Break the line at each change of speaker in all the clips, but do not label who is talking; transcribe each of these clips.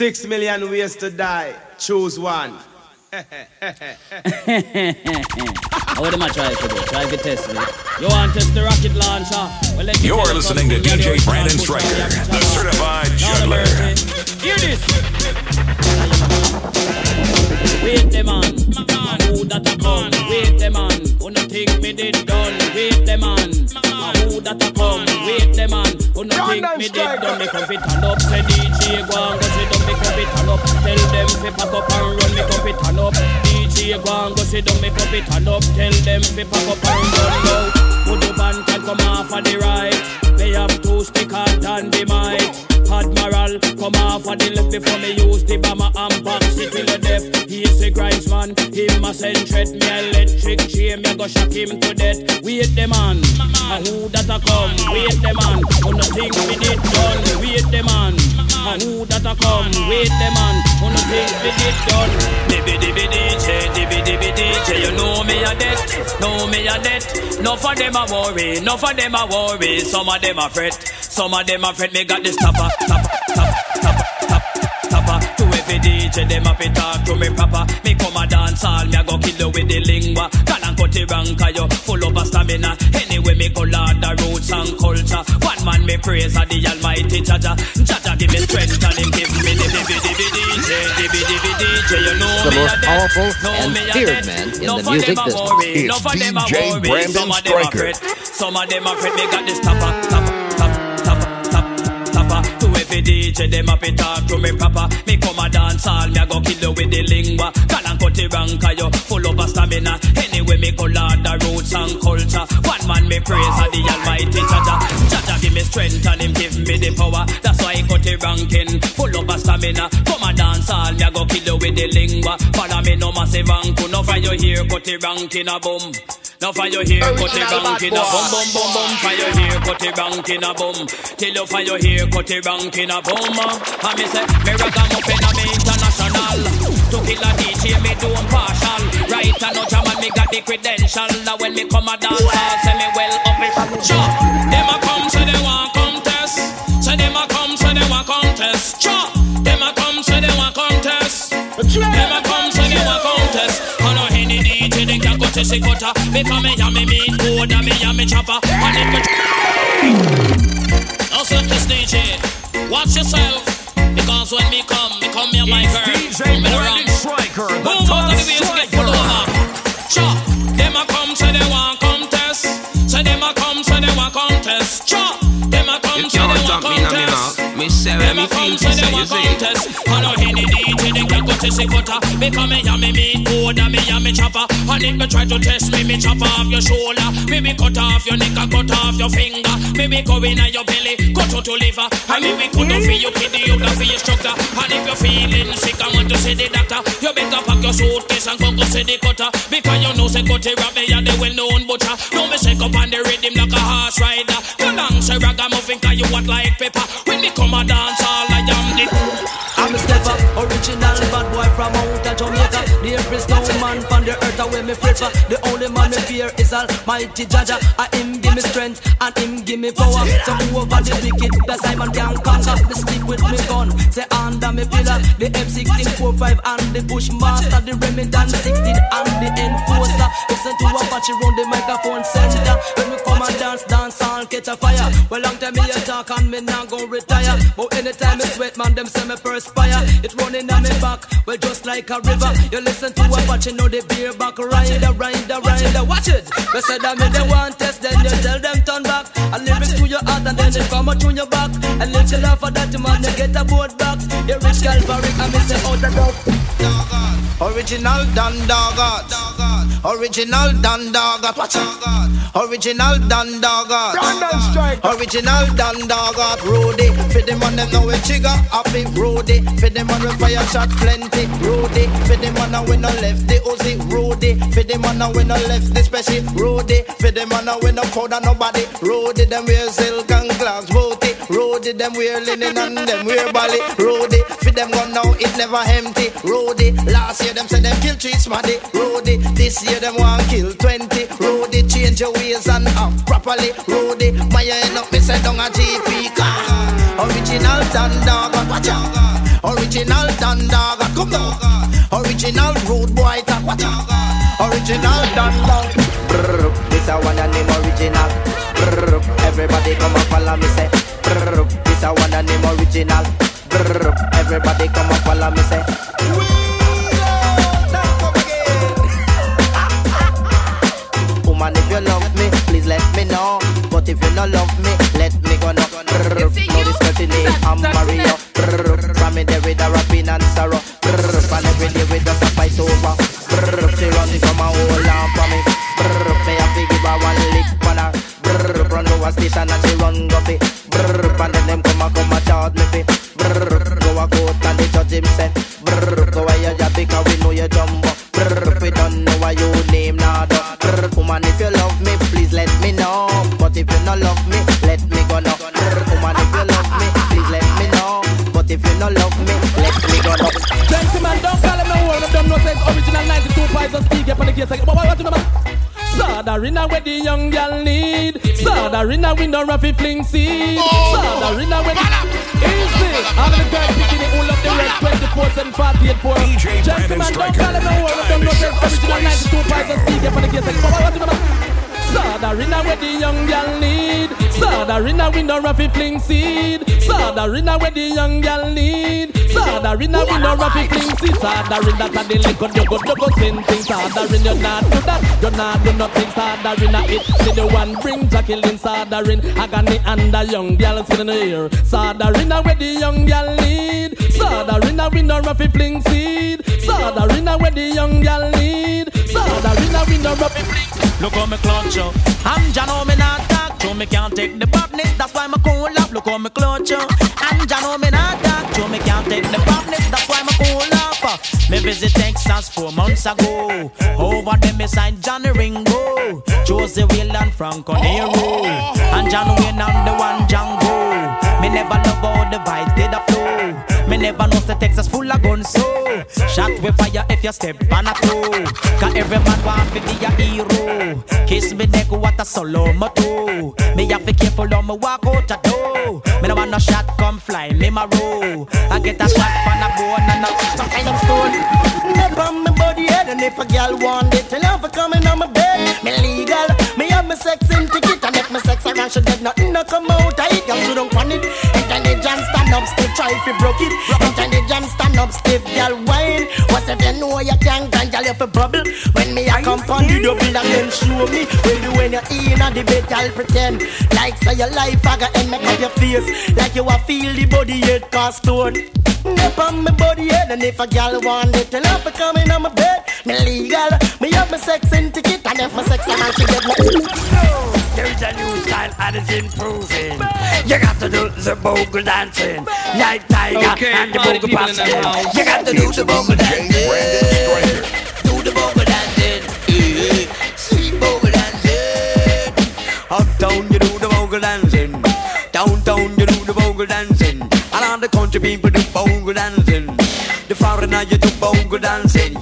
Six million ways to die. Choose one.
How am I try to do? Try to test me. You want to test the rocket launcher?
Well, let You're listening to DJ Brandon Striker, the certified juggler.
Hear this. Wait the man, who that a come? Wait the man, who no think me did done? Wait the man, who that a come? Wait the man, who no think me did done? Me come fit and up, say DJ go and go sit down. Me come fit and up, tell them fi pack up and run. Me come fit and up, DJ go and go sit down. Me come fit and up, tell them fi pack up and run. Now, put the band can come off of the right. They have two stick hard and the might. Admiral, come off of the left before me use the bomber and box it till the death. He's a grinds man, him a send threat. Me electric chain, me go shock him to death. Wait the man, a who that a come? Wait the man, who no think me did done? Wait the man, a who that a come? Wait the man, who no think me did done? Dibby dibby DJ, dibby dibby DJ, you know me a debt, know me a debt. No for them a worry, no for them a worry. Some of them a fret, some of them a fret. Me got this topper topper, topper, topper, topper. To every DJ, them up it talk to me proper. Me come a dance all, me a go kill you with the lingua. Can and cut it rank, you full of a stamina. Anyway, me go lord the roots and culture. One man me praise a the almighty Jaja. Jaja give me strength and him give me the divi divi DJ, divi divi DJ. You know
the
me
most
a
powerful
know
and
me
feared man in
No
the music business.
It's
for them a
DJ. Brandon
Some of them a
Stryker.
some of them a fret. Me got this topper, every DJ, them up it talk to me proper. Me come a dance all, me a go kill you with the lingua. Call and cut it rank, you full of a stamina. Anyway, me go lord the roots and culture. One man me praise a the almighty Jaja. Jaja give me strength and him give me the power. That's why I cut it ranking, full of a stamina. Come a dance all, me a go kill you with the lingua. Follow me no massive anku, no for you here, cut it ranking a boom. Now for you here, cut it ranking a boom, boom, boom, boom. For you here, cut it ranking a boom. Till you for you here, cut it ranking a boom. And me say, me ragamuffin a me international. To kill a DJ, me do partial. Right and no jam and me got the credential. Now when me come a dance, I'll say me well up it. Sure, them a come, say they want contest. Say them a come, say they want contest. Sure, them a come, say they want contest. Them a come, they can go to the. Because me and me mean code and me and me chopper. And if me now set this DJ, watch yourself. Because when me come, me come here my girl.
DJ
Come me
Brandon
around.
Stryker, the
Move
top
out of the way to get
striker.
Cha, them a come, say they want contest. Say them a come, say they want contest. Cha, them a come, say they
can't
want
talk me in a me
contest.
mouth. Me say where
Them
me
a come,
feel
say they
you
want
see.
contest. I know any DJ go to the gutter. Because me and me mean code me and me chopper. And if me try to test me, me chop off your shoulder. Maybe cut off your neck and cut off your finger. Maybe go in your belly, cut out your liver. And if we not feel your kidney, you can feel your structure. And if you're feeling sick and want to see the doctor, you better pack your suitcase and go go see the cutter. Because you know say cut it rap me and the well-known butcher. No me shake up on the rhythm like a horse rider. Go down, say ragamuffin, cause you want like pepper. When me come a dance, all I am the
There is no man on the earth away me favor. The only man me fear is Almighty Jaja. I him give me strength and him give me power. So over the wicked, the Simon can conquer. Me sleep with me gun, say under me pillar. The M16 45 and the Bushmaster, the Remington 16 and the Enforcer. Listen to Apache round the microphone center. When we come and dance, dance and catch a fire. Well, long time me a talk and me now go retire. But anytime me sweat, man, them say me perspire. It running on me back, well, just like a river. You listen to Apache, know the beer back rider, rider, rider. Watch it. They say that me they want test, then you tell them turn back. I lyrics to your heart and then they come out through your back. And little laugh for that man, they get a board box. You rich Calvary, say, oh, the dog.
Original Dandagat. Original Dandagat. Watch out. Original Dandagat. Original Dandagat. Roadie. For the man them know we trigger happy. Roadie. For the man we fire shot plenty. Roadie. For the man we no left the Uzi. Roadie. For the man we no left the special. Roadie. For the man we no powder nobody. Roadie. Them wear silk and glass booty. Roadie. Them wear linen and them wear bally. Roadie. For them gun now it never empty. Roadie. Last year them say them kill three smarty. Roadie. This year them want kill twenty. Roadie. Change your ways and act properly. Roadie. My end up me say down a GP car. Original Dundalk. Watch out. Original Original Dundog, come on. Original road boy talk, what Original Dundog. Brrr, this a one and name original. Brrr, everybody come and follow me say. Brrr, this a one and name original. Brrr, everybody come and follow me say. Woman, if you love me, please let me know. But if you not love me, let me go now. Brrr, this dirty name, I'm Mario. Brrr, from me there with a rapping and sorrow. Brrr, and every day we just a fight over. Brrr, she run come and hold on for me. Brrr, me have to give her one lick for her. Brrr, run over station and she run go fi.
Of speak up on the case. Like, what, what, you know? Sodarina where the young girl need Sodarina we no roughy fling seed. Sodarina where the Easy I'm the girl picking it all up the rest 24 7 48 4
DJ Brandon
Gentlemen don't call him no them no sense
First
Original 92 pies of speak up on the case. Like, what, what, what, you know? Sodarina where the young girl need Sodarina we no roughy fling seed. Sodarina where the young girl need Sodarina we no roughy fling seed Sodarina that the liquor you go you go sing things Sodarina you not do that. You not do nothing. Sodarina it See the one bring Jacqueline Sodarin Agony and the young girl sitting in the ear Sodarina where the young girl need Sodarina we no roughy fling seed. Sodarina where the young girl need Sodarina we no roughy fling seed.
Look how me clutch up. I'm Jano, me not talk to me can't take the badness. That's why me cool up. Look how me clutch up. I'm Jano, me Visit Texas four months ago. Over there me signed Johnny Ringo, Josey Wales and Franco Nero, and John Wayne and the one Django. Me never love the vibes did a flow. Me never know the Texas full of guns so. Shot with fire if you step on a toe. Cause every man want to be a hero. Kiss me neck what a solo moto Me have to careful on me walk out the door. Me no want no shot come fly me my row. I get a shot from a bone and a some kind of stone.
Never on my body head and if a girl want it, tell her for coming on my bed. Me legal, me have my sex in ticket and if my sex around she dead, nothing no come out. I eat girl, so don't want it. Intelligent stand up, stiff, try if you broke it. Intelligent stand up, stiff, girl wine. What's if you know you can't grind, girl, you fi bubble. When me a come on the double and then show me. When you when you in a the bed, girl pretend like say your life I got and make up your face like you a feel the body head cast stone. Nip on my body head and if a gal want it, tell her for coming on my bed. Me legal, me have my sex in ticket and if my sex and I should get my.
There's a new style and it's improving. You got to do the bogle dancing, like Tiger
Okay,
and the
party
bogle
people
passing. You got to do the bogle dancing, do the bogle dancing, eh, sweet bogle dancing. Uptown you do the bogle dancing, downtown you do the bogle dancing. Around the country people do bogle dancing. The foreigner you do bogle dancing.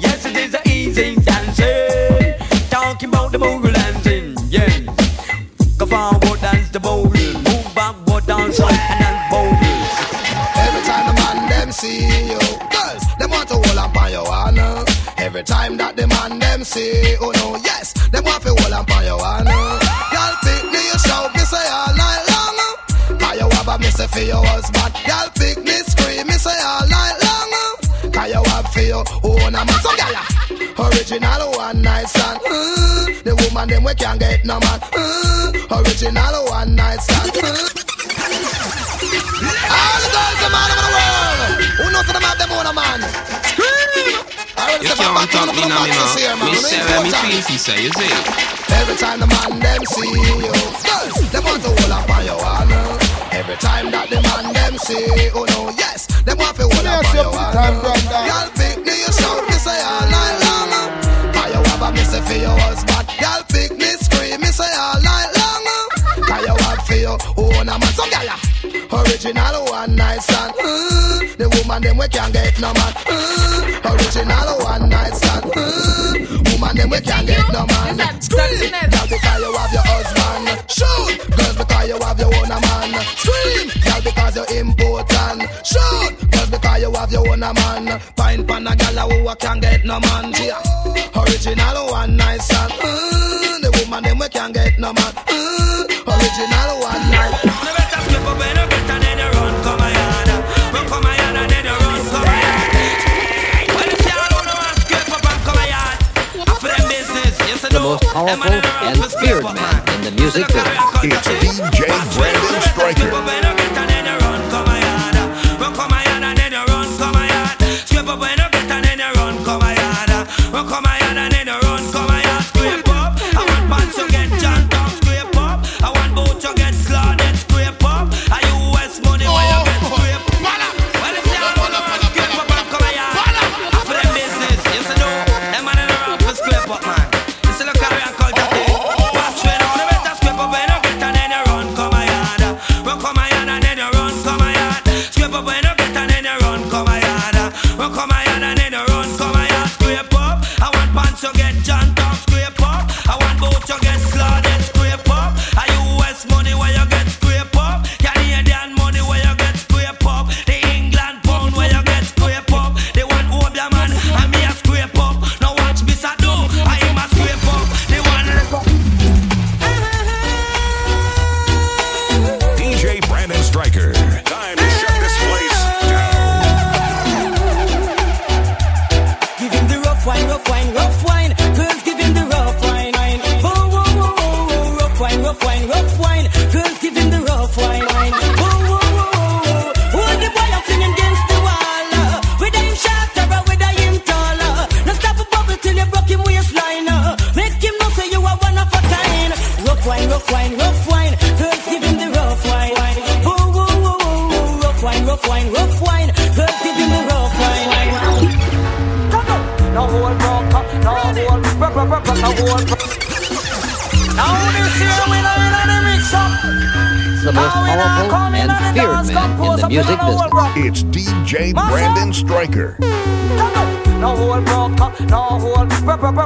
Time that the man them see, oh no, yes, them want to hold on your honor. Y'all pick me, you shout, me say all night long. Cause you have a miss for your husband. Y'all pick me, scream, me say all night long. Cause you have for your own a man. So gala, original one night stand. Mm, the woman them we can't get no man. Mm, original one night stand. Mm. All the girls over the world Who knows them have them own a man Scream
You
say
can't
back
talk me now, me
boxes here,
man.
man.
Me
You
say
know
where me
important.
feel, he say, you see.
Every time the man them see you Girls, them want to hold up on your honor Every time that the man them see Oh no, yes, them want to hold up on your honor woman them we can't get no man. Mm, Original one night stand. Mm, Woman them we can't get no man. Scream, girl because you have your husband. Shoot, girls because you have your own a man. Scream, girl because you're important. Shoot, girls because you have your own man. Pine pan a gal who can't get no man. Yeah. Original one nice son. Mm, the woman them we can't get no man. Mm,
powerful and feared man in the music business.
It's DJ Brandon Stryker.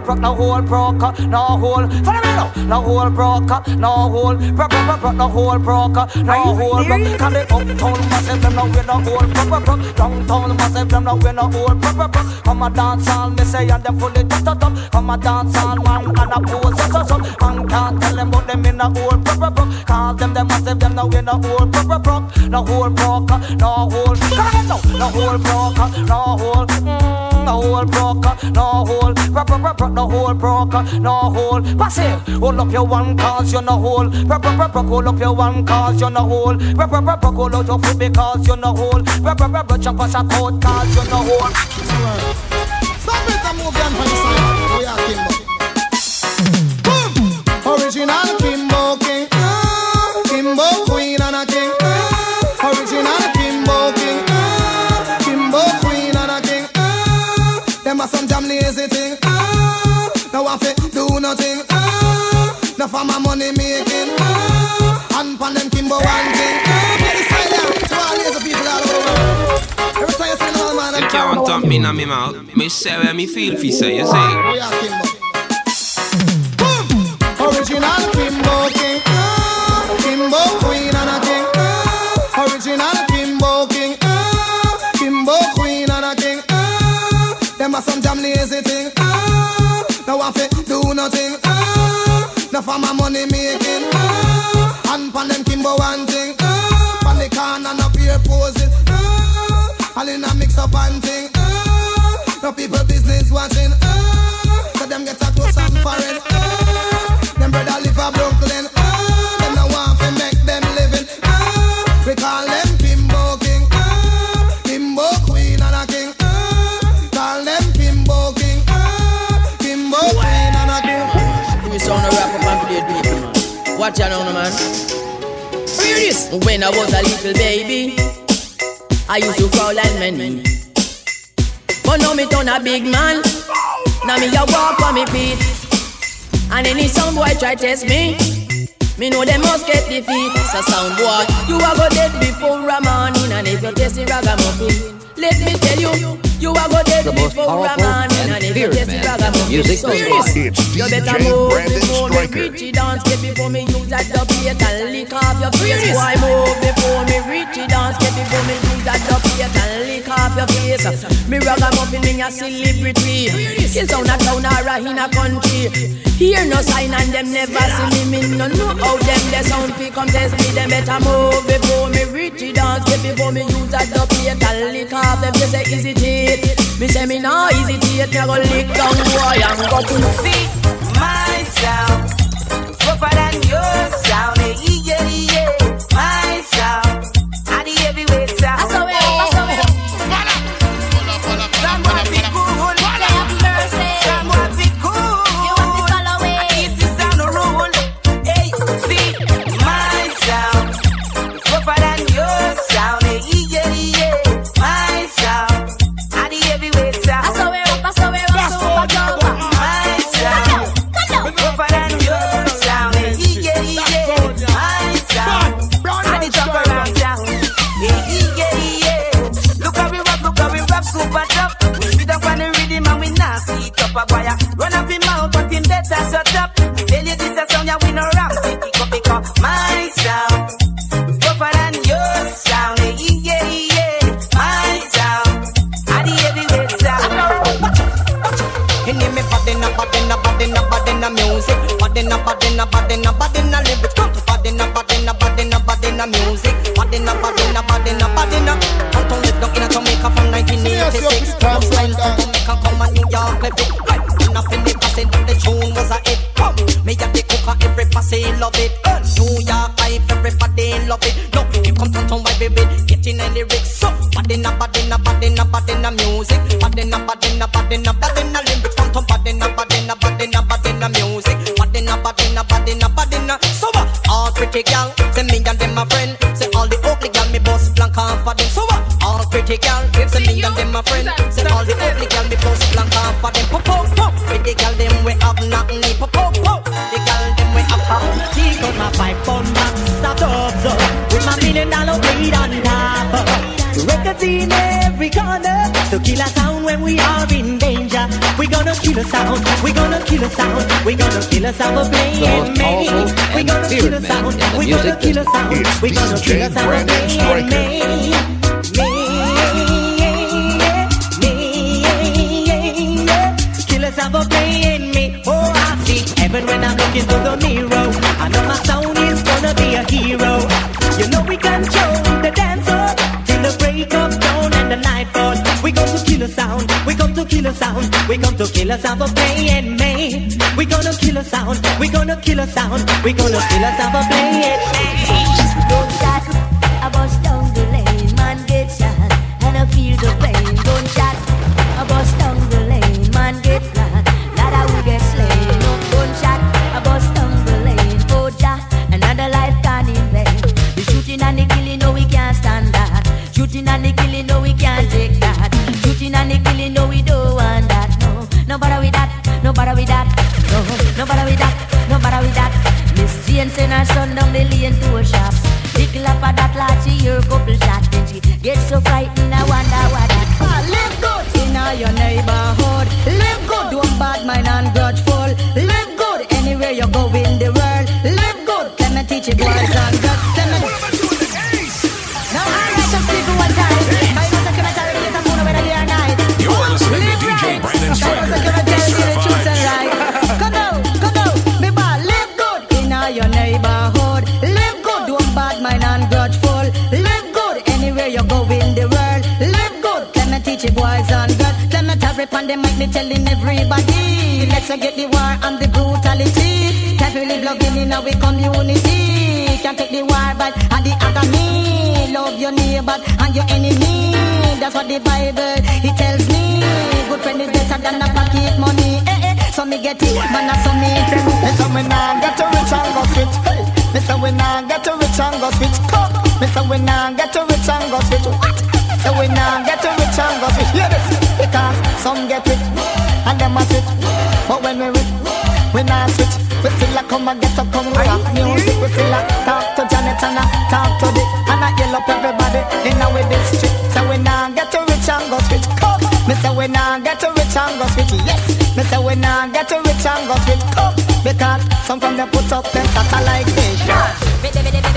Broke, broke, broke, broke, no hole broker, no hole. Follow me now. No hole broker, no hole, broke, broke, broke, broke, no hole broker, no hole. broke. Can the uptown massive them now with no hole, broke, broke, broke. Downtown massive them now with no hole, broke, broke, broke. Come a dance hall, me say and them fully top, top, top. Come a dance hall, man and a pose, so, so, so. Man can't tell them but them in a hole, broke, broke, broke. Cause them them massive them now with no hole, broke, broke, broke. No hole broker, no hole. Come again now. No hole broker, no hole. Mm no hole broker, no hole. Rock, rock, rock, rock, no hole broker, no hole. Pass it. Eh. hold up your one cause you're no hole. Rock, rock, rock, rock, hold up your one cause you're no hole. Rock, rock, rock, rock, hold out your foot because you're no hole. Rock, rock, rock, rock, chop us a coat cause you're no hole.
Stop it and move on do nothing. Ah, No for my money making. Ah, And pan them Kimbo one thing. Ah, Play the silent to all lazy people all over. Every time you see old man, them
can't talk me in my mouth. Me say where me feel fi say, you see.
we are Kimbo. Boom! Original Kimbo King. Ah, Kimbo Queen and a King. Ah, Original Kimbo King. Ah, Kimbo Queen and a King. Ah, Them are some damn lazy No for my money making. Ah, And pan them Kimbo one thing. Ah, Pan the corner no peer posing. Ah, All in a mix up and thing. Ah, No people business watching.
When I was a little baby, I used to crawl like many. But now me turn a big man. Now me a walk on me feet. And any sound boy try test me. Me know they must get defeat. So sound boy, you a go dead before a morning. And if you test the ragamuffin, let me tell you, you a go dead
The most
before a
powerful
morning.
and
And if you
feared man in the music
so hear
business.
this.
It's
You better
DJ
move
Brandon
before me
Stryker.
reach it dance Get before me use that dub plate and lick off your face Boy move before me reach it dance Get before me
place. Me ragamuffin, me a celebrity. Kill town a town or a in a country. Hear no sign and them never see me. Me no know how them the sound fi come test me. Them better move before me reach the dance. Before me use a dub plate. A lick off them just say easy it. Me say me no easy it. Me go lick down boy and go
see my sound. Rougher than your sound. Yeah, yeah, yeah. My sound.
York live it Right, and up in the passing the tune was a hit Come, me and the cooker every passy love it uh, New York life everybody love it No, you come down to my baby getting the lyrics So, bad in a bad in a bad in a bad in a music Bad in a bad in a bad in a bad in a lyrics Come to bad in a bad in a bad in a bad in a music Bad in a bad in a bad in a bad in a So what? All pretty gal, say me and them my friend Say all the ugly gal me bust blank off them So what? All pretty gal, say me and them my friend Say all the ugly gal me bust off for them Pop pop pop, pretty gal them we have nothing Pop pop pop, the gal them we have pop.
Take out my pipe on max of dubs With my million dollar weed on top Records in every corner. To kill a sound when we are in danger. We gonna kill a sound We gonna kill a sound. We gonna kill a sound for playing me We gonna kill a sound We gonna kill a sound. We gonna kill a sound for playing me kill a sound We come to kill a sound for playing me We gonna kill a sound We gonna kill a sound We gonna kill a sound for playing me
Don't shot, I bust down the lane, man get shot, and I feel the pain. Don't I bust down the lane, man get flat, that I get slain. No I bust down the lane, oh ja, another life gone in vain. The shooting and the killing, no we can't stand that. Shooting and the killing, down the lane to a shop. Little up at that lad, she hear a couple shots. Then she gets so frightened, I wonder what that.
Ah, live good in your neighborhood. Telling everybody. Let's forget the war and the brutality. Can't really love in our community. Can't take the war, but and the agony. Love your neighbor and your enemy. That's what the Bible it tells me. Good friend is better than a pocket money. Eh, eh. So me get it, man, so me.
Say we nah get to rich and go. Hey. Me say we nah get to rich and go. Come. Me say we nah get to rich and go. What? So we nah get to rich and go switch. Hear this? Because some get rich and them a switch. But when we rich, we nah switch. We still a come and get up, come rock music. We still a talk to Janet and a talk to Dick and a yell up everybody in our district. So we nah get to rich and go switch. Come. Me say we nah get to rich and go switch. Yes. Me say we nah get to rich and go switch. Come. Because some from them put up them satellite dish.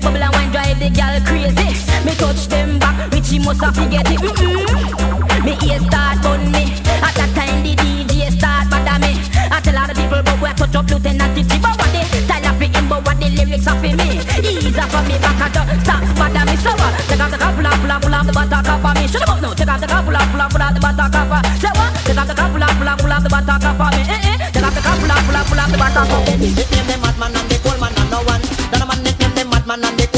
Bubble and wine drive the gal crazy. Me touch them back, Richie must have forget it. Mm-mm. Me ear start bun me. At that time the DJ start bother me. I tell all the people but we touch up Lieutenant Titty. But what the style of it, but what the lyrics of it me. Ease up for me back at the stop bother me. So uh, take off the couple of pull off, pull off the butt off of me. Should have no take off the of pull off, pull off the butt off of me. Say what? Take off the couple of pull off, pull off the butt off of me. Eh eh. Take off the of pull off, pull the me.
It name the madman and the cool man and it name the madman and the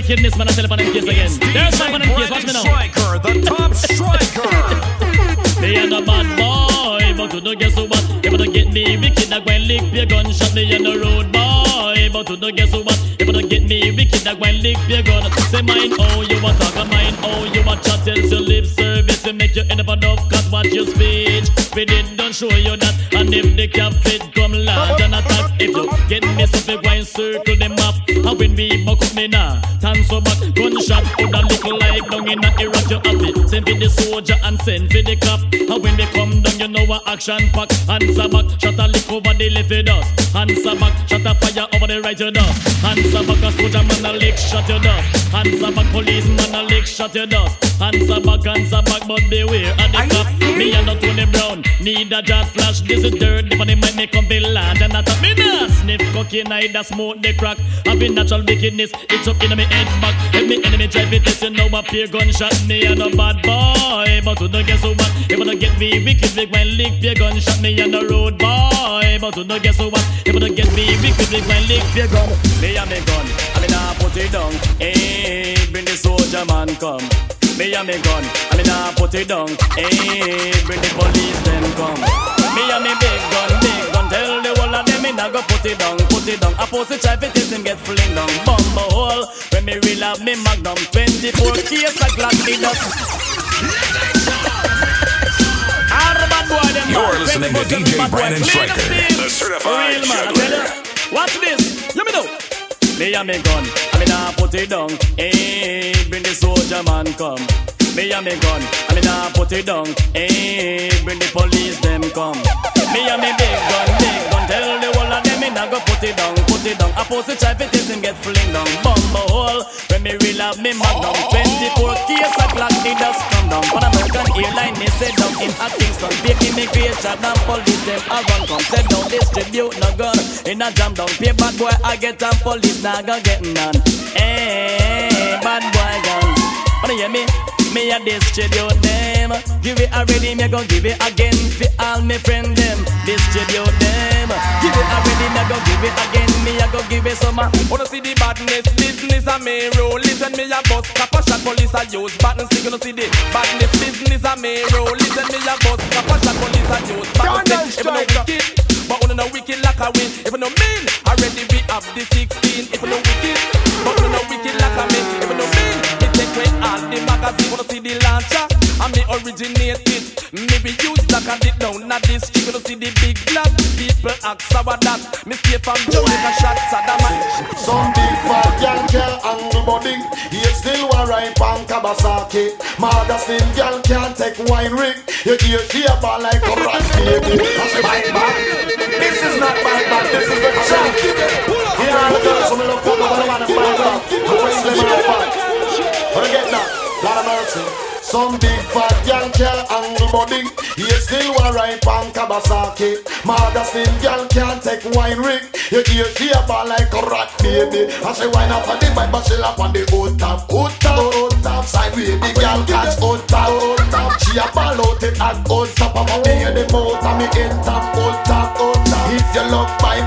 Original wickedness, man. I tell you on them case again. There's my man case. Watch me now.
Striker, the top striker.
Me and a bad boy, but you don't guess what? You wanna get me wicked, I go and lick your gunshot me on the road, boy. But you don't guess what? You wanna get me I go and lick your gun. Say mine, oh, you a talk, mine, oh, you a chat, tell your lip service to make you end up a dove cut, watch your speech. We did don't show you that, and if the cap fit come large and attack, if you get me something, and circle them up. And when we buck me now, turn so back, gunshot, put a little like down in a Iraq, you it. Send for the soldier and send for the cop. And when we come down, you know what action pack. Answer back, shot a lick over the left you dust. Answer back, shot a fire over the right you dust. Answer back, a soldier man a lick shot you dust. Answer back, policeman a lick shot you dust. Answer back, answer back, but beware of the cop. Me and not Tony Brown, need a jar flash. This is dirt, if they might make come be land and not a me nah sniff cocaine, either smoke the crack. Having natural wickedness, it's up in my head back. If me enemy drive it, this you know a peer gunshot. Me and a bad boy, but you don't guess what? If you don't get me wicked, big when lick peer gunshot. Me on the road boy, but you don't guess what? If you don't get me wicked, big when lick peer gun. Me and me gun, I mean I put it down. Hey, bring the soldier man come. Me and me gun, I mean I put it down. Hey, bring the police them come. Me and me big gun, big gun, tell the whole of them me nah go put it down, put it down. I post it try fit this him get fling down, bumble hole. When me real have me magnum, 24 case of Glock me dust. All the bad boy them
You're listening to DJ. Brandon
Clean
Stryker, the certified
Real man,
juggler.
Watch this, let me know. Me and me gun, I mean I put it down. Hey, bring the soldier man come. Me and me gun, I mean I put it down. Hey, bring the police them come. Me and me big gun, big gun, tell the of them me nah go put it down, put it down. I post it try fit him get fling down, bumble hole. When me real have me magnum, 24 case of Glock, it just come down. But American airline me sit down in a Kingston, big immigration and police them a run come. Set down distribute no gun in a jam down. Pay bad boy I get and police nah go get none. Hey, bad boy gun. Wanna hear me? Me a distribute them. Give it already, me go give it again. For all me friend them, distribute them. Give it already, me go give it again. Me a go give it some.
Wanna see the badness, business a me roll Listen me a bust, cap a shot, police a use Badness, stick, you know see the badness, business a me roll Listen me a bust, cap a shot, police a use Badness, if you know wicked But you know wicked like a win If you know mean, already we have the 16 If you know wicked, but you know wicked like a me If you know mean, create all the magazine, wanna see the launcher. And me originate it. Me be use that and it down at this street. Wanna see the big black people ask about that. Me stay from Jamaica shot Saddam.
Some big fat girl can't handle body. He still want right on Kawasaki. Mother slim girl can't take wine rig. You hear she a ball like a rat baby. She bite back. This is not bite back. This is the champ. Here are the girls who look up over the man and bite back. The Wesley man fight. Wanna get that? Lot of mercy. Some big fat girl can't handle body. He still want right on Kawasaki. Mother slim girl can't take wine rig. You hear she a ball like a rat baby. And she wind up on the bike but she lap on the old top, old top, old top side. Baby girl catch old top, old top. She a ball out it at old top. I'm a me in the mouth and me in top, old top, old top. If you love my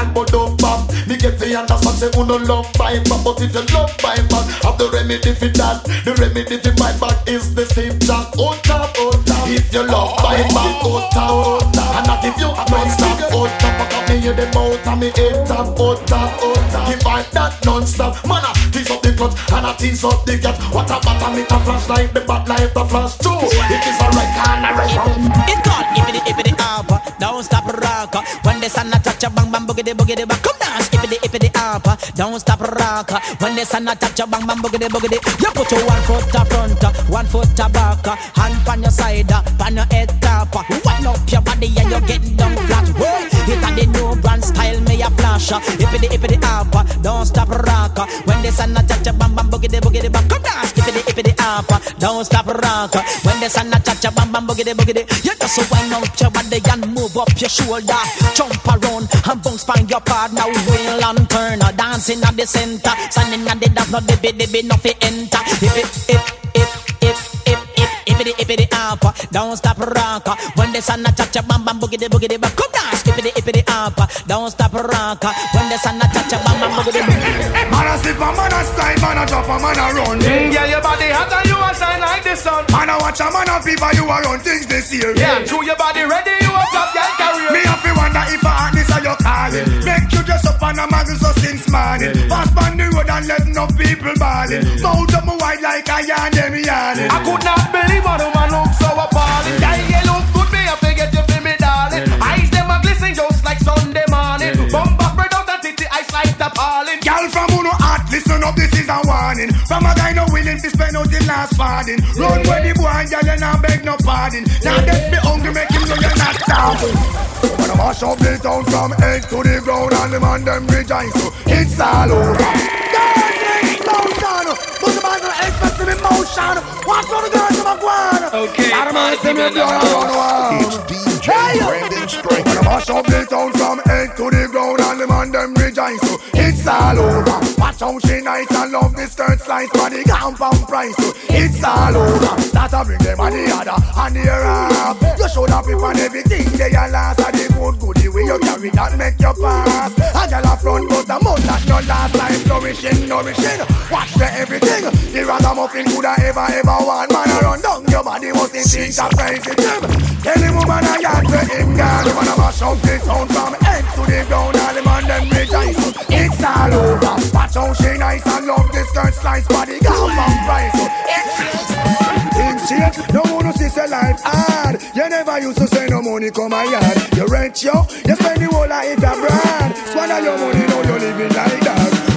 I'll go down back. Me get the understand say who no love my back, but if you love my back, have the remedy for that. The remedy for my back is the same top, old top, old top. If you love my back, old top, old top. And not oh, oh, oh, if you non-stop, old top. I got me in the mouth and me in top, old top, old top. Give I that non-stop, man. I tease up the clutch and I tease up the cat. What a bottom it a flash like the bat light a flash too. It is a right hand, a right.
It's called Ippity Ippity Alpha. Don't stop rock. When the sun a touch a bang bang boogity boogity bang. Come dance Ippity Ippity Alpha. Don't stop rock. When the sun a touch a bang bang boogity boogity. You put your one foot to front, one foot to back. Hand on your side, on your head top. Wind up your body and you get down flat. Hit on the new brand style, me a flash. Ippity Ippity Alpha. Don't stop rock. When the sun a touch a bang bang boogity boogity bang. Come dance Ippity Ippity Alpha. Don't stop rock. When the sun a touch a bang bang boogity boogity. You just so wind up your body and move up your shoulder. Jump around and bounce find your partner. Wheel and turn. Dancing at the center. Standing at the dance, not the bit, not fi enter. If it, if, if, ippity, ippity, up. Don't stop rock. When the sun a touch a bam bam boogity boogity bam. Come dance, ippity, ippity, up. Don't stop rock. When the sun a touch a bam bam boogity bam.
Man a slip a man a slide, man a drop a man a run.
Mm, yeah, your body hot and you a shine like the sun.
Man a watch a man a fever, you a run things this year.
Yeah, true, your body ready, you a top girl career.
Me have to wonder if a hotness are you calling. Make you dress up on a muggle so since morning. Pass on the road and let no people balling. Mouth up my wide like a yarn, Up, this is a warning. From a guy no willing to spend out the last farthing. Run where the boy, girl, you not beg no pardon. Now get me hungry, make him know you're not starving. When I mash up the town from head to the ground and the man them rejoice, so it's all over. Dancing, downtown, but the man don't expect to be motion. What's all the girls in my guan?
Okay,
I don't mind see me blow around the world.
It's DJ Brandon Striker.
When I mash up the town from head to the ground and the man them rejoice, so it's all over. Watch how she nice and love the skirt slice for the compound price, so it's all over. That I bring them on the other and the up. You should have on everything they are last of the good goodie way you carry that make you pass. A girl a front but a mouth that no last time flourishing, nourishing. Watch the everything. The ragamuffin coulda ever ever want man around down your body must think of crazy them. Tell the woman I got to him girl. The man a mash up the town from head to the ground. All the man them rejoice. It's all over. Watch how she nice and love this skirt slice body gown from price. Things change, no one to see say life hard. You never used to say no money come my yard. You rent yo, you spend the whole of it abroad. Swallow your money, now you living like.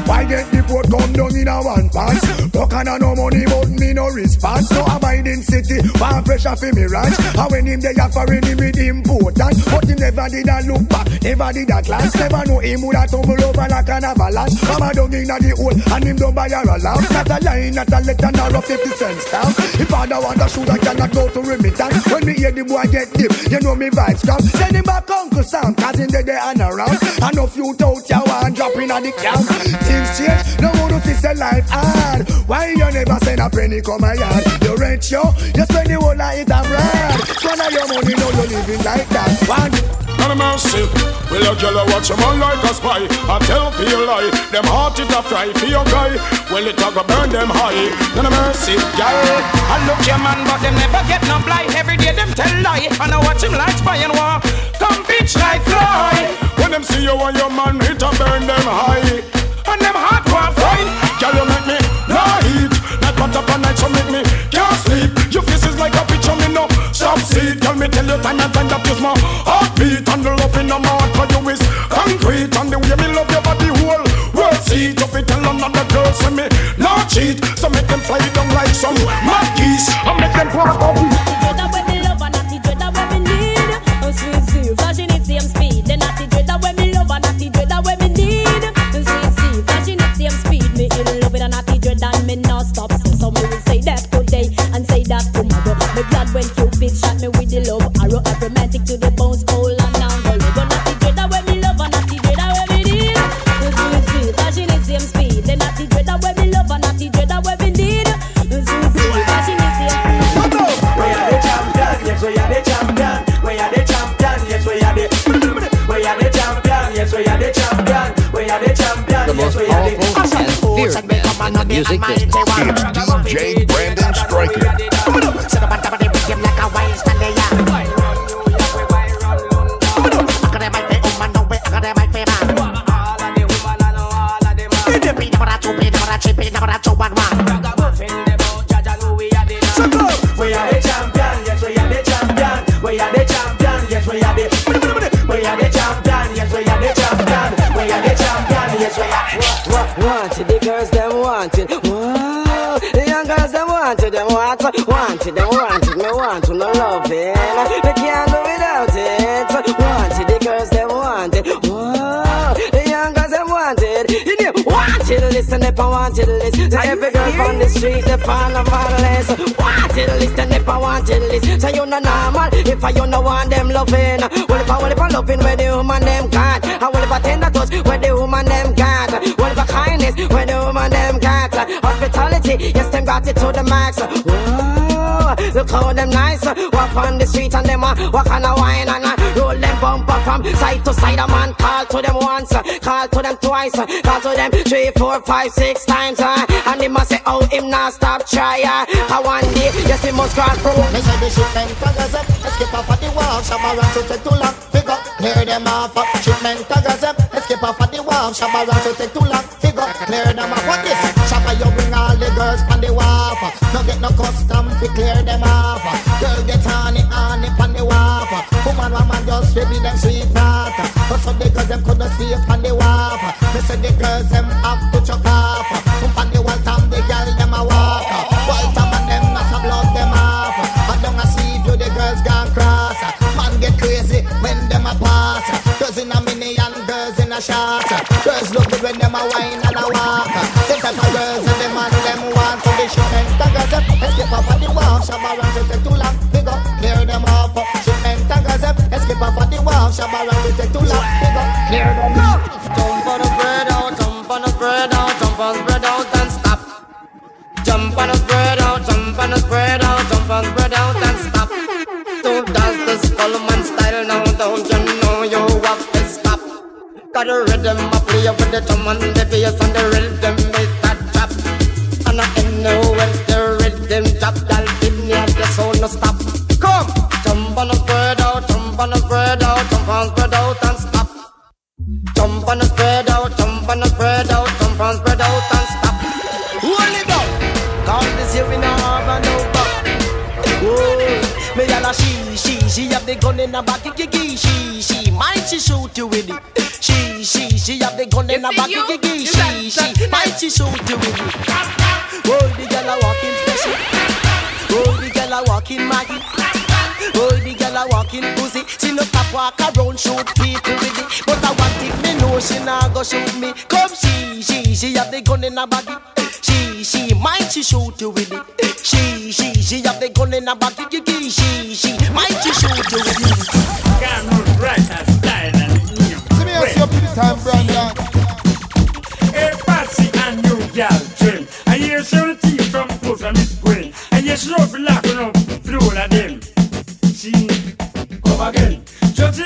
Why get the port come down in a one pass? Talk and no money, but me no response. No abiding city, one pressure for me ranch. And when him they offering him with important, but he never did a look back, never did a glance. Never know him would a tumble over like an avalanche. Mama dug in the hole and him don't buy her a lamp. Not a line, not a letter, nor a 50 cent stamp. If father want a shoe, I cannot go to remittance. When me hear the boy get deep, you know me vibes come. Send him back Uncle Sam, cause in the day and around. And no few out ya one dropping in the camp. Things change, no one to fix a life hard. Why you never send a penny come my yard? You rent yo, you spend the whole of it abroad. Swallow your money, now you living like that. One.
None of mercy. Will your girl watch a man like a spy? I tell people lie. Them heart it a fry for your guy. Well it a go burn them high. None of mercy, yeah.
I look your man, but them never get no blind. Every day them tell lie, and I watch him like spy and war. Come bitch like fly.
When them see you and your man, it a burn them high.
And them hot one fine. Girl, you make me no heat. Not but up night, so make me can't sleep. Your face is like a picture, me no see. Tell me, tell you time and time that is my heartbeat and the love in my heart for you is concrete and the way me love your body whole. World see to be tell another girl say me no cheat. So make them fly down like some geese and make them walk up.
Cupid shot me with the love arrow. I'm romantic to the bones, cold and now go low. Go natty dreader when me love and natty dreader when me need. Oh sweet sweet, flashing it same speed. The dreader when me love and natty dreader when me need. Oh sweet sweet, flashing it same speed.
We are the champion, yes we are the champion. We are the champion, yes we are the. We are the champion, yes we are the champion. We are the champion,
The most
yes we are the.
powerful and feared man in the music business.
It's DJ
wanted them wanted me want to no loving. They can't do without it. Wanted the girls them wanted. Whoa, the young girls them wanted. You know, wanted listen if I wanted to listen. So every girl from the street they find a list. Wanted to listen if I wanted to listen. So you no normal if I you no want them loving. Well if I well if I loving where the woman them can't. I well if I tender touch where the woman them can't. Well if I kindness where the woman them can't. Hospitality, yes them got it to the max. Look how them nice. Walk on the street and them uh, walk on a wine and uh, roll them bumper from side to side. A man call to them once, uh, call to them twice, uh, call to them three, four, five, six times. Uh, and they must say, oh, him not stop try. Uh, I one day, yes, he must cross through.
Me say the shipment taggers up, escape off of the wall, Shabba to take too long, figure, clear them off. uh, Shipment taggers up, escape off of the wall, Shabba to take too long, figure, clear them off. What this? Shabba you bring all the girls on the wharf, uh, no get no custom to clear them off. uh, Girl get on it, on it on the wharf. Uh, Woman, just baby them sweet heart. uh, But some the girls them couldn't it on the uh, Me say the girls them have to chuck A
rhythm, I play with the drum and the bass and the rhythm is that trap. And I know when the rhythm drop, I'll give me the oh, sound no stop. Come, jump on the spread out, jump on the spread out, jump on spread out and stop. Jump on the spread out, jump on the spread out, jump on spread out and stop.
Hold it down. Cause this year we now have no back. Whoa, oh, me and a she, she, she have the gun in her back, kiki, she, she, might she shoot you with it. The gun in her back, kiki, she, she, might she shoot you with it. Hold the girl a walking special. Hold the girl a walking maggie. Hold the girl a walking pussy. She no stop walk around shoot people with it. But I want it, me know she not go shoot me. Come she, she, she have the gun in her body. She, she, might she shoot you with it. She, she, she have the gun in her body. She, she, she, might she shoot you with it.
Cameron right style and new.
See me as your pretty time, Brandon.
Tea from close and Miss Gwen. I hear slow for locking up through all of them. See, come again. Just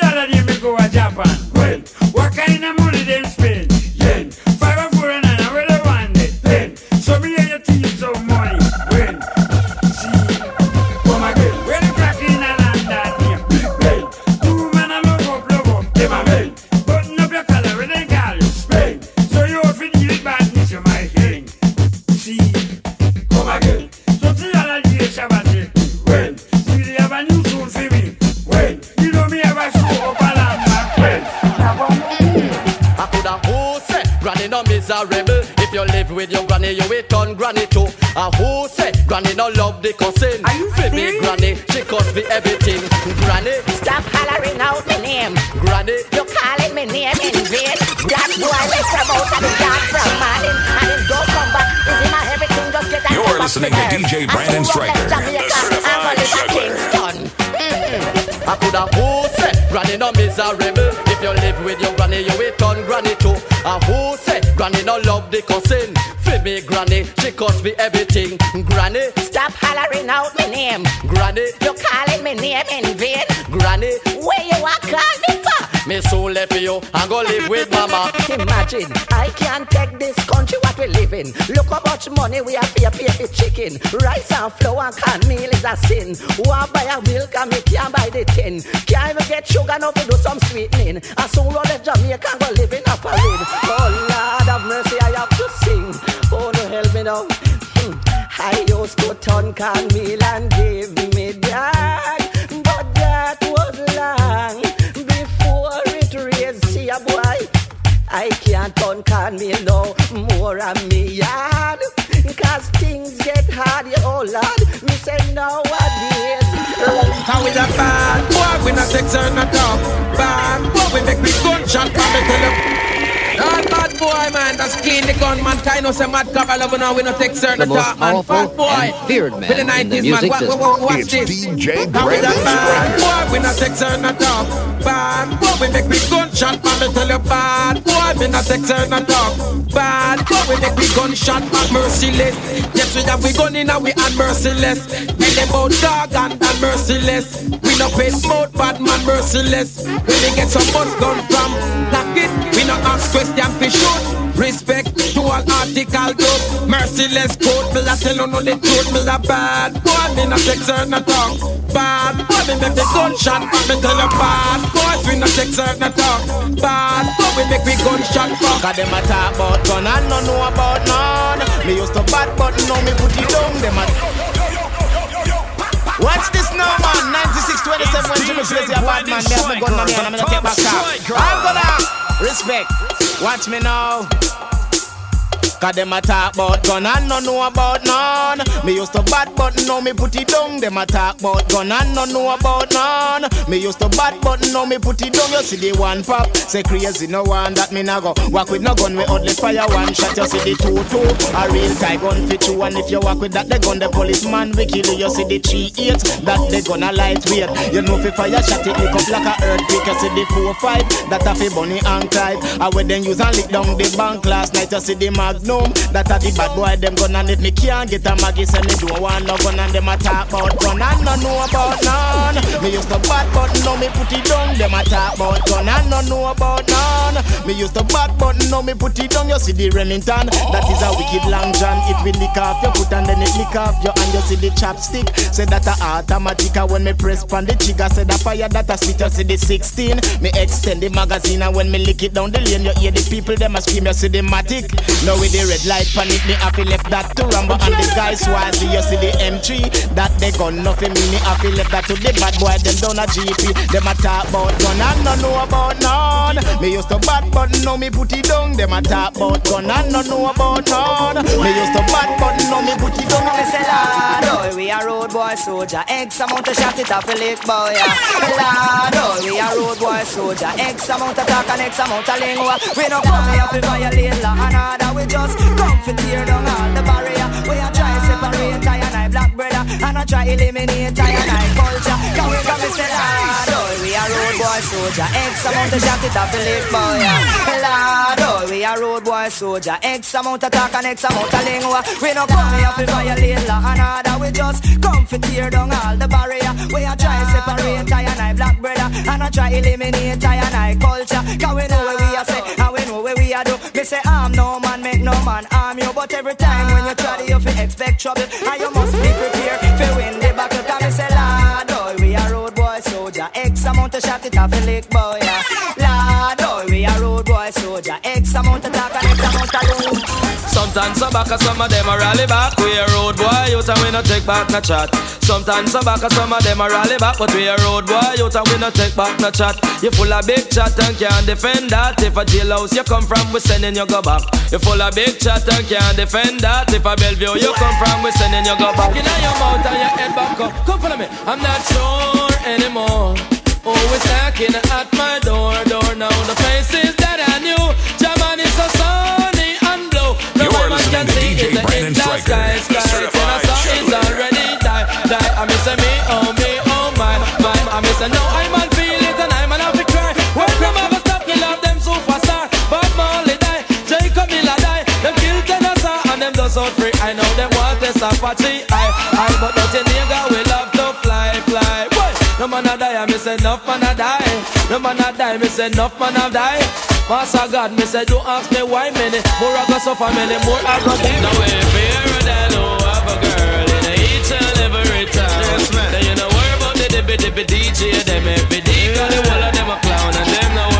granny, you will turn granny too. A who say granny no love the cussing? Are you me granny, she cuss me everything. Granny,
Stop hollering out my name.
granny,
You calling me name in vain. That boy left from out of the yard from morning and him don't come back. Is him a everything just get a
You're listening to. DJ Brandon
who
Stryker,
left Jamaica,
the certified
and go live a
juggler.
Kingston.
I coulda who say granny no miserable. If you live with your granny, you will turn granny too. A who say granny no love the cussing? For me granny, she cuss me everything. Granny,
Stop hollering out my name.
granny,
you're calling me name in vain.
granny.
Where you are call me for?
Me soon left you and go live with mama.
Imagine, I can't take this country what we live in. Look how much money we have to pay for chicken. Rice and flour and cornmeal is a sin. Want buy a milk and me can't buy the tin. Can't even get sugar now to do some sweetening. And soon roll left Jamaica and go live in a parade. Oh Lord have mercy, I have to sing. Oh no, help me now. Hmm. I used to turn cornmeal and give me can't turn cornmeal no more on me yard. Cause things get hard, yeah, oh Lord. Me say nowadays.
How we a bad boy, we not take turn at all. Bad boy, we make me gunshot, come me tell you. All bad boy, man, that's clean the gun, man. Kind of say mad cop. I love, now we not take certain
The most
talk, man. Bad boy.
and feared
For the
man in the
90s, man.
music
Wa- wa-
business.
wa- Watch
It's
this.
DJ
we a
Brandon
bad
Stryker.
boy, we not take certain talk. Bad boy, we make me gunshot, man. Me tell you, bad boy, we not take certain talk. Bad boy, we make me gunshot, man. Merciless. Yes, we have we gun in and we and merciless. Tell them about dog and, and merciless. We no pay mouth, bad man, merciless. When we get some bus gun from, lock it. We no ask question for shoot. Respect to all article group. Merciless code, me la tell you no the truth. Me la bad boy, me no take certain talk. Bad boy, me make the gunshot, but me tell you bad boys, we no take certain talk. Bad boy, we make we gunshot fuck.
Cause them a talk about gun and no know about none. Me used to bad but now me put it down. Them a Watch this now, man. 9627 when Jimmy says you're a bad man. Me have my gun on me and I'm gonna take back car. I'm gonna respect. Watch me now. Cause them a talk about gun and no know about none. Me used to bad but now me put it down. Them a talk about gun and no know about none. Me used to bad but now me put it down. You see the one pop, say crazy no one that me nah go. Walk with no gun, we only fire one shot. You see the two two, a real tie gun fit you. And if you walk with that, the gun the policeman we kill you. You see the three eight, that the gun a lightweight. You know fi fire shot it lick up like a earthquake. You see the four five, that a fi bunny and Clyde. I we then use and lick down the bank last night. You see the magnum, that a the bad boy them gun and if me can't get a maggie, say me don't want no gun and them a talk about gun and no know about none. Me used to bad but now me put it down. Them a talk about gun and no know about none. Me used to bad but now me put it down. You see the Remington, that is a wicked long john. It will lick off your foot and then it lick off your hand. You see the chopstick, say that a automatic. When me press pan the trigger, say the fire that a spit. You see the 16, me extend the magazine and when me lick it down the lane, you hear the people them a scream. You see the matic. Now with the red light panic, me happy left that to Rambo and the guys swazi. You see the M3, that they gun nothing me. Me happy left that to the bad boy. Them down a GP, them a talk about gun and no know about none. Me used to bad but now me put it down. Them a talk about gun and no know about none. Me used to bad but now me put it down.
Boy soldier. X amount of shot it off a lick boy. yeah. Lord, oh, we a road boy soldier. X amount of talk and X amount of lingua. We no come here to violate law and order. We just come to tear down all the barrier. We a try separate I and I black brother, and I try eliminate I and I culture. Can ah, we come and say Lord, oh, we a road boy soldier. X amount of shot it off a lick boy. Lord, oh, we a road boy soldier. X amount of talk and X amount of lingua. We no come here to violate law and order. We just come to tear down all the barrier. We a try separate I and I black brother, and I try eliminate I and I culture. Can we know where we are say, and we know where we are do. Me say I'm no man, make no man arm you, but every time when you try to, expect trouble, and you must be prepared for win the battle. Can me say Lord, oh, we a road boy soldier. X amount of shot it off a lick boy.
Sometimes some back, some of them a rally back. We a road boy, you and we no take back no chat. Sometimes some back, some of them a rally back, but we a road boy, you and we no take back no chat. You full of big chat and can't defend that. If a jailhouse you come from, we sending you go back. You full of big chat and can't defend that. If a Bellevue you come from, we sending you go back. In your mouth and your head back up. Come follow me. I'm not sure anymore. Always knocking at my door, door now. The faces that I knew, German is so sunny can see
DJ
it's a
Brandon
in the
Stryker,
sky, sky. A it's already die, die. I miss me, oh me, oh my, my. I miss no, I'm on feel it and I'm on have to cry. When them ever stop, off them superstar. Bob Marley die, Jacob Miller die. Them kill Tennessee and them out free. I know them want this Apache, I, I. But not in nigga, we no man a die, I miss enough man a die. No man a die, miss enough man a die. Master God, me say, don't ask me why many more I go suffer, many more I go die. Now if you're than who have a girl in each and every time, yes, man. then you know worry about the dippy dippy DJ, them every day, cause the whole of them a clown and them no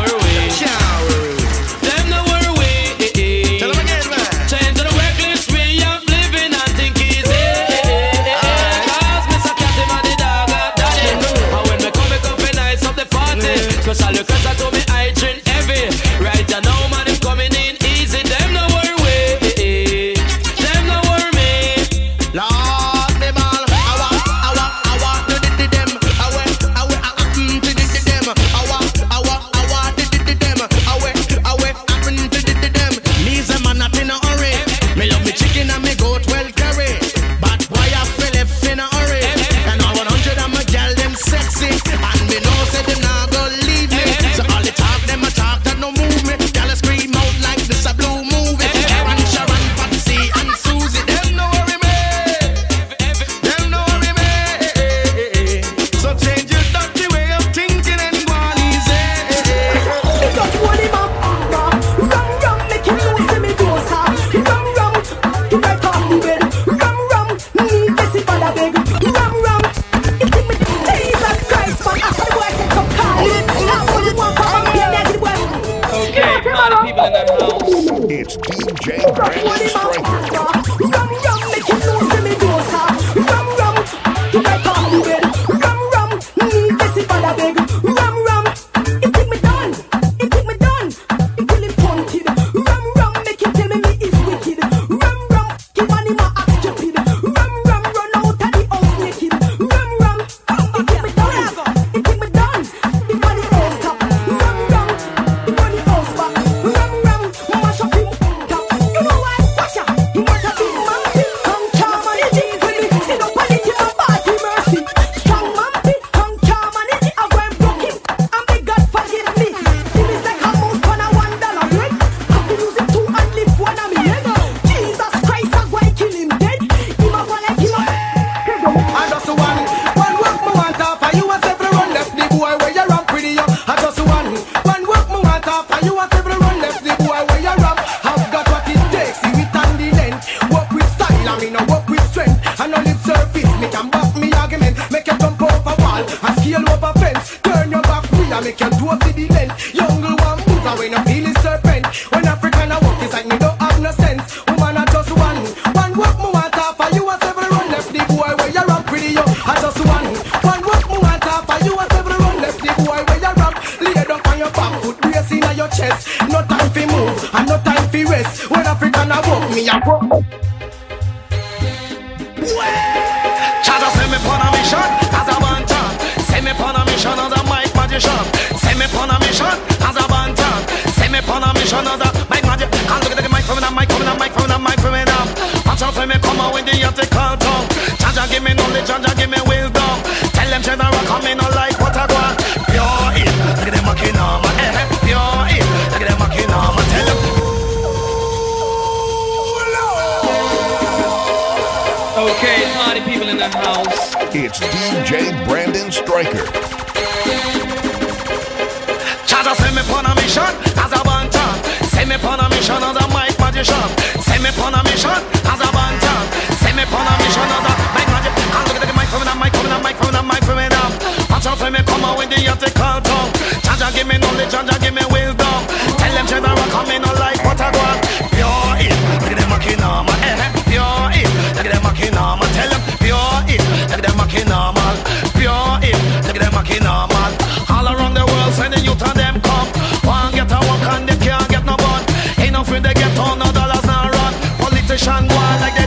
It's
DJ
One Jah Jah send me on a
mission as a bantam. Send me pon a mission as a mic magician. Send me pon a mission as a bantam. Send me pon a mission as a mic magic. Can't look at the mic from the mic from the mic from the mic from it up. Watch out for me come out with the ethical tongue. Jah Jah give me knowledge, Jah Jah give me wisdom. Tell them general come in no like what I
It's DJ Brandon Stryker.
Jah Jah send me pon a mission as a bantam. Send me pon a mission as a mic magician. Send me pon a mission as a bantam. Send me pon a mission as a mic magic. Can't look at the mic from the mic from the mic from the mic it up. Watch out for me come out with the ethical tongue. Jah Jah give me knowledge, Jah Jah give me wisdom. Tell them general come in no like what I want. Pure it, look at them
fucking normal. All around the world, sending youth and them come. One get a walk and they can't get no bun. Enough with the ghetto, no dollars, no run. Politician, one like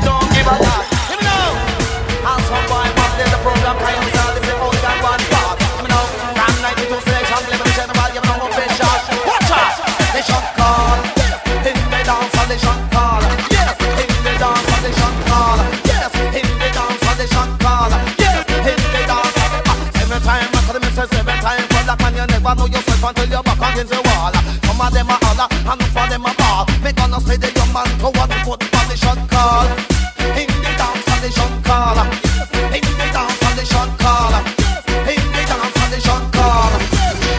yourself until you're back against the wall. Some of them are holler, and for them are ball. Make gonna say the young man foot for the shot call. In the dance, they shot call. In the dance, they shot call. In the dance, they shot call.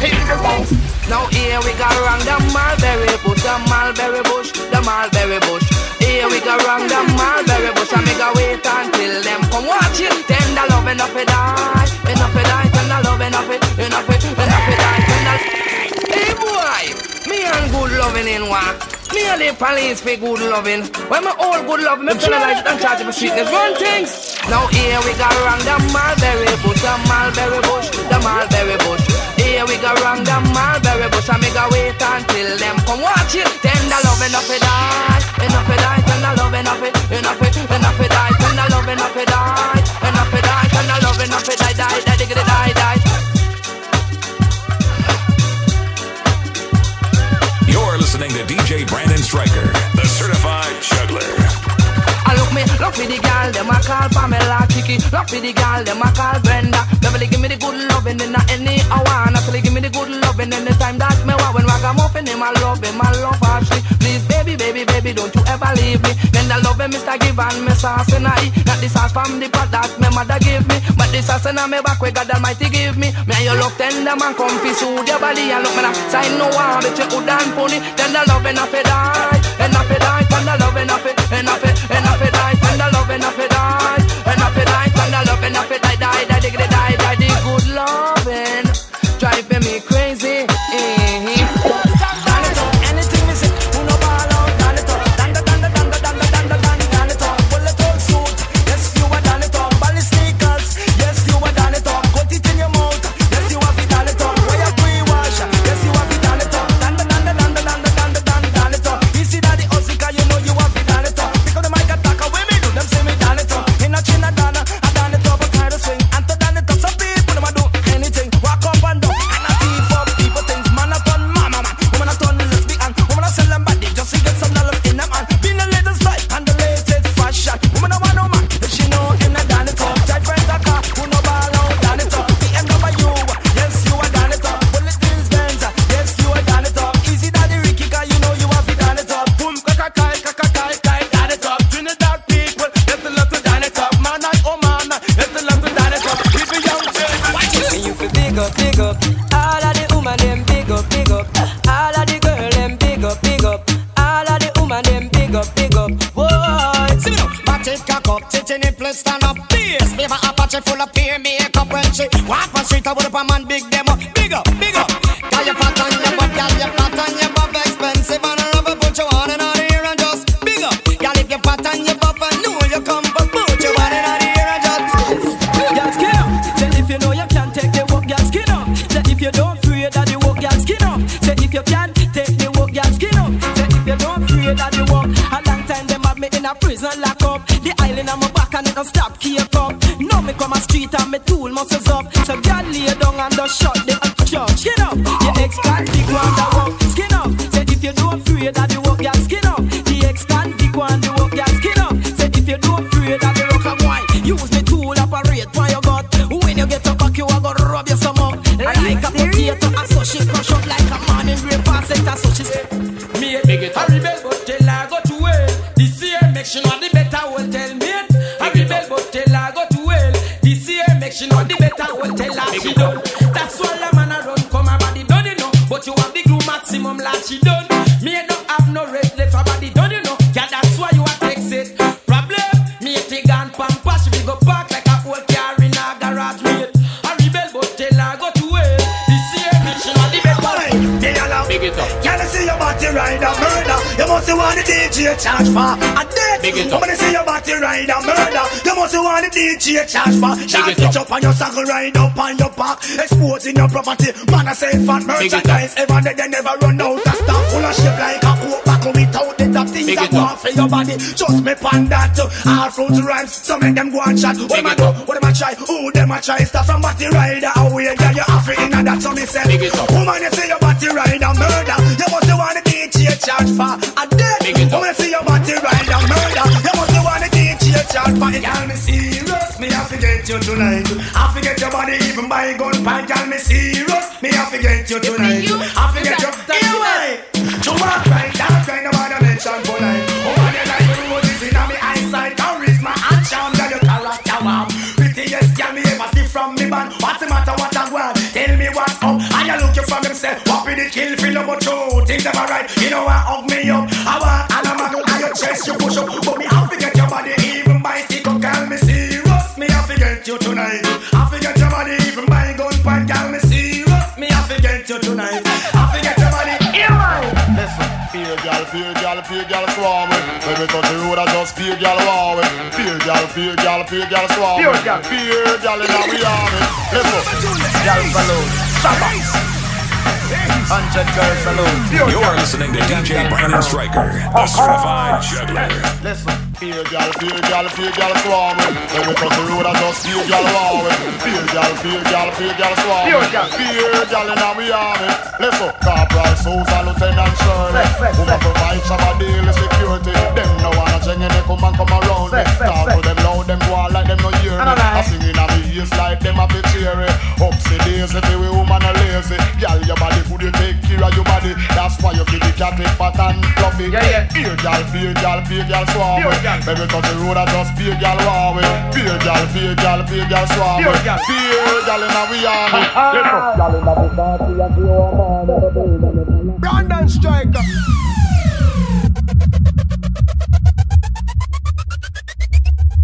In the dance.
Now here we go around the mulberry bush, the mulberry bush, the mulberry bush. Here we go around the mulberry bush, and me go wait until them come watch it. Tender love enough it die, enough loving in one. Me and the police for good loving. When my all good love, me penalize it and charge for sweetness. Run things. Now here we go around the mulberry bush, the mulberry bush, the mulberry bush. Here we go around the mulberry bush and me go wait until them come watch it. Tender love enough it die, enough it die, tender love enough it, enough it, enough it die, tender love enough it die, enough it die, tender love enough it die, die, die, die, die, die.
Listening to DJ Brandon Stryker, the certified juggler.
I look me, look for the girl, them a call Pamela Kiki. Look for the girl, them a call Brenda. Beverly give me the good loving in any hour. Natalie give me the good loving anytime that me want. When ragamuffin him, I love him, I love Ashley. Please, baby, baby, baby, don't you ever leave me. Then I love him, Mr. Give and me sauce and I. Not the sauce from the pot that me mother give me, but the sauce in me back where God Almighty give me. Me and you look tender man, comfy, soothe your body and look me now. Sign no one, bet you good and funny. Then the love enough it die, enough it die, tender love enough it, enough it, enough it die, tender love enough it die, enough it die, tender love enough it die,
in a
prison lock up. The island on my back and it don't stop keep up. Now me come a street and me tool muscles up. So girl lay down and just shut the church. Skin up. Your ex can't big one the work. Skin up. Say if you don't fear that the work, girl skin up. The ex can't big one the work, girl skin up. Say if you don't fear that the rock and wine. Use me tool operate for your gut. When you get up back, you are gonna rub your some up. Like a potato, and so she crush up like a man in great facet, and so she say.
Me a big it a rebel,
murder? You must want the DJ charge for a date
Big it up. When see your body ride a murder, you must want the DJ charge for. Charge it up on your saddle, ride up on your back, exposing your property. Man, I say fat merchandise. Ever they, they never run out of stuff. Full of shit like a coke buckle without the top things for your body. Just me pan that. All fruits rhymes, so make them go and chat. What am I do? What am I try? Who them I try? Stuff from body rider away. Yeah, you have it in that. So me say, woman, you see your body rider murder. You must want the DJ charge for a dead. Woman, you see your body rider murder. You must want the DJ charge for it. Girl, me serious. Me have to get you tonight. I forget your body even by gun pan. Girl, me serious. Me have to get you tonight. is never right. You know I hug me up, I want and I muggle on your chest, you push up, but me have to get your body even by stick up, call me serious. Me have to get you tonight. I get your body even by gun point, call me serious. Me have to get you tonight. I forget your body.
Listen, fear gal, fear gal, fear gal, swarm it. When we touch the road, I just fear gal, wow it. Fear gal, fear gal, fear gal, swarm
it.
Fear
gal,
fear gal, and now we on it. Listen, gal, fellow, stop us. 100 girls salute.
You are listening to DJ Brandon Stryker, the certified juggler.
Listen. Fear gal, fear gal, fear gal, swarming. When we cross the road, I just fear gal, war. Fear gal, fear gal, fear gal, swarm.
Fear gal,
in our army. Listen, Corporal Sousa, Lieutenant Shirley. Woman provides some daily security. Them no one a change, they come and come around. Talk to them loud them go on like them no hear me. I sing in a me ears like them a bit cheery. Upsy daisy, the way woman a lazy. Gal, your body good, you take care of your body. That's why you give the cat it fat and fluffy. Yeah, yeah. Beer gal, beer gal, beer gal swam with. Baby touch the road, I just beer gal war with. Beer gal, beer gal, beer gal swam
Beer
with.
gal.
Beer gal in a we army. Gal in a we party and we all man.
Brandon Stryker.